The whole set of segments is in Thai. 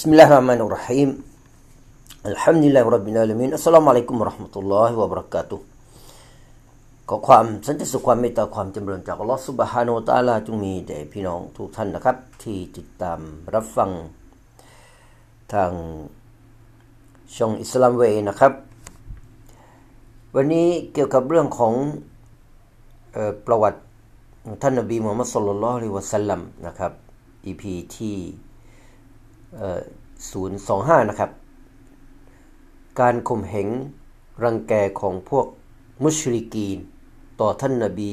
Bismillahirrahmanirrahim. Alhamdulillah Rabbil Alamin. Assalamualaikum warahmatullahi wabarakatuh. ขอความสันติสุขความเมตตาความจำเริญจากอัลลอฮฺสุบฮานุตาลาจงมีแด่พี่น้องทุกท่านนะครับ ที่ติดตามรับฟัง ทางช่องอิสลามเวนะครับ วันนี้เกี่ยวกับเรื่องของประวัติท่านนบีมูฮัมมัดสุลลัลลอฮฺวะสัลลัมนะครับ EP ที่ 025 นะครับ การข่มเหงรังแกของพวกมุชริกีน ต่อท่านนบี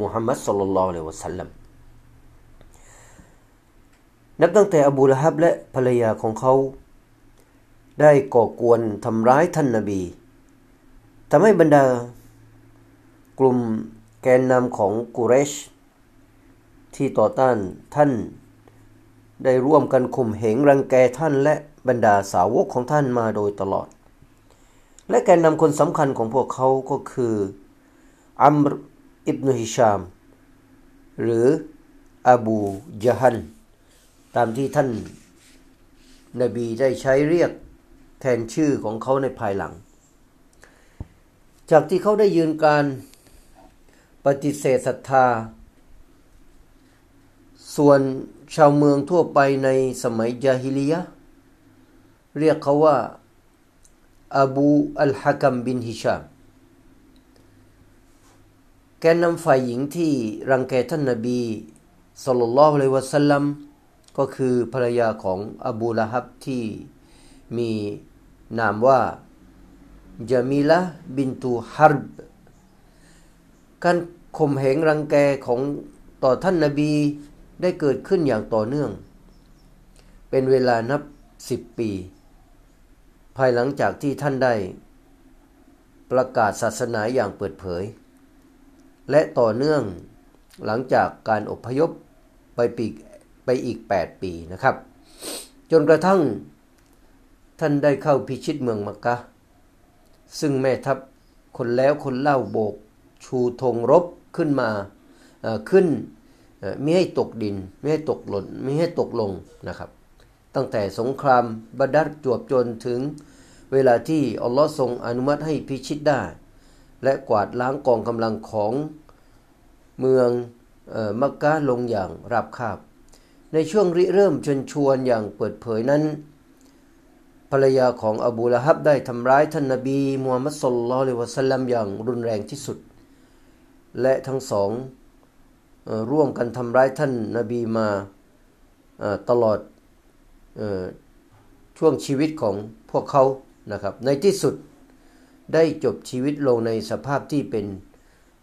มุฮัมมัดสุลลัลลอฮุอะลัยวะสัลลัมนับตั้งแต่อบูละฮับและภรรยาของเขา ได้ก่อกวนทำร้ายท่านนบีทำให้บรรดา กลุ่มแกนนำของกุเรช ที่ต่อต้านท่าน ได้ร่วมกันข่มเหงรังแกท่านและบรรดาสาวกของท่านมาโดยตลอด และแกนนำคนสำคัญของพวกเขาก็คืออัมรอิบนุฮิชาม หรืออบูยะฮัน ตามที่ท่านนบีได้ใช้เรียกแทนชื่อของเขาในภายหลัง จากที่เขาได้ยืนการปฏิเสธศรัทธา ส่วน ชาวเมืองทั่วไปในสมัยจาฮิลียะเรียกเขาว่าอบูอัลฮะกัมบินฮิชามแกนนำฝ่ายหญิงที่รังแกท่านนบีสุลต่านละฮ์เลวะสัลลัมก็คือภรรยาของอบูละฮับที่มีนามว่าจามิละบินตูฮารบการข่มเหงรังแกของต่อท่านนบี ได้เกิดขึ้นอย่างต่อเนื่อง เป็นเวลานับสิบปี ภายหลังจากที่ท่านได้ ประกาศศาสนาอย่างเปิดเผย และต่อเนื่องหลังจากการอพยพไปปีไปอีก 8 ปีนะครับ จนกระทั่งท่านได้เข้าพิชิตเมืองมักกะ ซึ่งแม่ทัพคนแล้วคนเล่าโบก ชูธงรบขึ้นมาขึ้น ไม่ให้ตกดิน ไม่ให้ตกหล่นไม่ให้ตกลงนะครับ ตั้งแต่สงครามบดัดจวบจนถึงเวลาที่อัลลอฮ์ทรงอนุมัติให้พิชิตได้ และกวาดล้างกองกำลังของเมืองมักกะลงอย่างราบคาบ ในช่วงริเริ่มชนชวนอย่างเปิดเผยนั้น ภรรยาของอบูละฮับได้ทำร้ายท่านนาบีมูฮัมมัดสุลลัลวะสัลลัมอย่างรุนแรงที่สุด และทั้งสอง ร่วมกันทำร้ายท่านนาบีมาตลอดช่วงชีวิตของพวกเขานะครับ ในที่สุดได้จบชีวิตลงในสภาพที่เป็น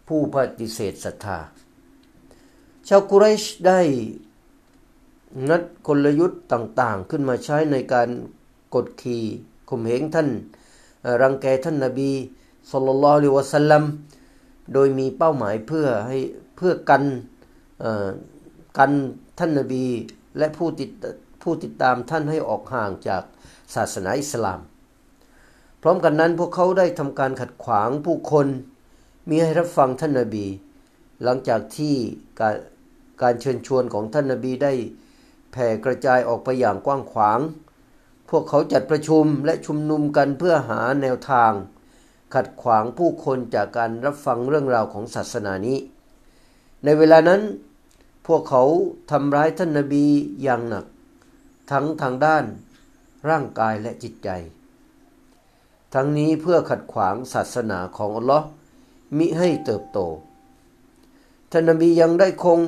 ผู้ปฏิเสธศรัทธา ชาวกุเรชได้นัดกลยุทธ์ต่างๆ ขึ้นมาใช้ในการกดขี่ข่มเหงท่าน รังแกท่านนาบีสุลต่านละลิวะสัลลัมโดยมีเป้าหมายเพื่อให้เพื่อกัน กันท่านนบีและผู้ติดผู้ติดตามท่านให้ออกห่างจากศาสนาอิสลาม พร้อมกันนั้นพวกเขาได้ทำการขัดขวางผู้คนมีให้รับฟังท่านนบี หลังจากที่การการเชิญชวนของท่านนบีได้แผ่กระจายออกไปอย่างกว้างขวาง พวกเขาจัดประชุมและชุมนุมกันเพื่อหาแนวทาง ขัดขวางผู้คนจากการรับฟังเรื่องราวของศาสนานี้ ในเวลานั้น พวกเขาทำร้ายท่านนาบีอย่างหนัก ทั้งทางด้านร่างกายและจิตใจ ทั้งนี้เพื่อขัดขวางศาสนาของอัลลอฮ์มิให้เติบโต ท่านนบียังได้คง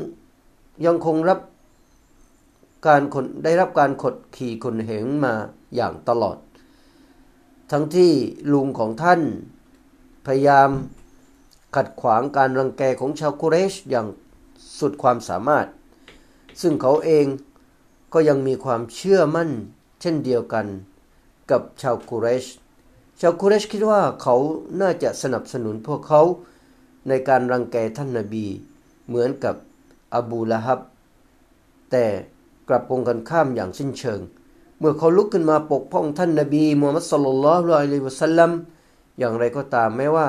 ยังคงรับการคนได้รับการขดขี่คนเหงมาอย่างตลอด ทั้งที่ลุงของท่าน พยายามขัดขวางการรังแกของชาวกุเรชอย่าง สุดความสามารถ ซึ่งเขาเองก็ยังมีความเชื่อมั่นเช่นเดียวกันกับชาวกุเรช ชาวกุเรชคิดว่าเขาน่าจะสนับสนุนพวกเขาในการรังแกท่านนาบี เหมือนกับอบูละฮับ แต่กลับตรงกันข้ามอย่างสิ้นเชิง เมื่อเขาลุกขึ้นมาปกป้องท่านนาบีมูฮัมมัดสุลลัลลอฮุอะลัยวะสัลลัมอย่างไรก็ตามแม้ว่า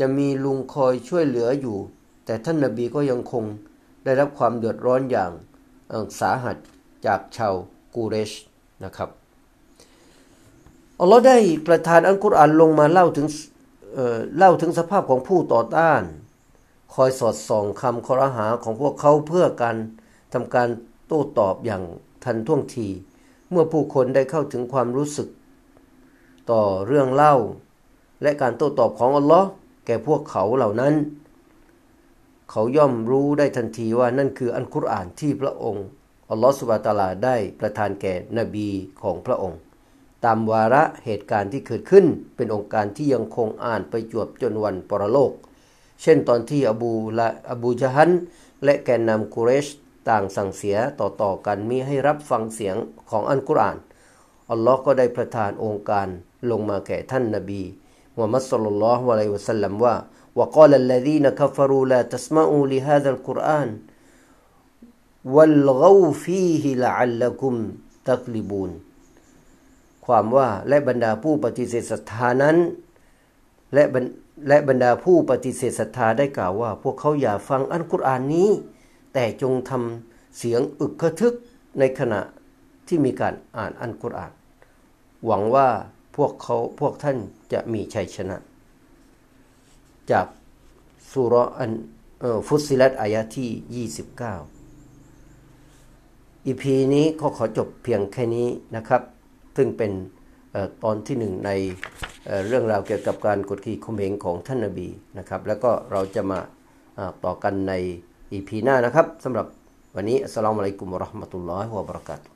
จะมีลุงคอยช่วยเหลืออยู่ แต่ท่านนาบีก็ยังคงได้รับความเดือดร้อนอย่างสาหัสจากชาวกูเรชนะครับอัลลอฮ์ได้ประทานอัลกุรอานลงมาเล่าถึงเเล่าถึงสภาพของผู้ต่อต้าน คอยสอดส่องคำคอรหาของพวกเขาเพื่อการทำการโต้ตอบอย่างทันท่วงที เมื่อผู้คนได้เข้าถึงความรู้สึก ต่อเรื่องเล่า และการโต้ตอบของอัลลอฮ์แก่พวกเขาเหล่านั้น เขาย่อมรู้ได้ทันทีว่านั่นคืออันกุรอานที่พระองค์อัลลอฮฺสุบะตาลาได้ประทานแก่นบีของพระองค์ ตามวาระเหตุการณ์ที่เกิดขึ้นเป็นองค์การที่ยังคงอ่านไปจวบจนวันปรโลก เช่นตอนที่อบูละอบูจฮันและแกนนำกุเรชต่างสั่งเสียต่อๆกันมีให้รับฟังเสียงของอันกุรอาน อัลลอฮ์ก็ได้ประทานองค์การลงมาแก่ท่านนบีมุฮัมมัดสุลลัลลอฮุอะลัยวะสัลลัมว่า وقال الذين كفروا لا تسمعوا لهذا القرآن والغوا فيه لعلكم تغلبون ความว่าและบรรดาผู้ปฏิเสธศรัทธานั้น และและบรรดาผู้ปฏิเสธศรัทธาได้กล่าวว่า พวกเขาอย่าฟังอันกุรอานนี้ แต่จงทำเสียงอึกกระทึกในขณะที่มีการอ่านอันกุรอาน หวังว่าพวกเขาพวกท่านจะมีชัยชนะ จากสุรอันฟุสิลัตอายะที่ 29 อีพีนี้ก็ขอจบเพียงแค่นี้นะครับ ซึ่งเป็นตอนที่หนึ่งในเรื่องราวเกี่ยวกับการกดขี่ข่มเหงของท่านนบีนะครับ แล้วก็เราจะมาต่อกันในอีพีหน้านะครับสำหรับวันนี้อัสสลามุอะลัยกุมวะราะห์มะตุลลอฮิวะบะเราะกาตุ